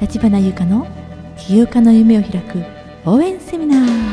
立花優香の起業家の夢を開く応援セミナー。